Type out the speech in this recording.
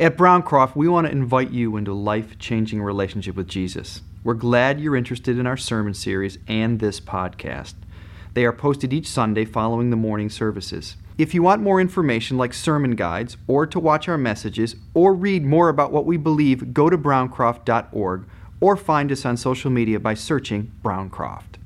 At Browncroft, we want to invite you into a life changing relationship with Jesus. We're glad you're interested in our sermon series and this podcast. They are posted each Sunday following the morning services. If you want more information like sermon guides, or to watch our messages, or read more about what we believe, go to browncroft.org or find us on social media by searching Browncroft.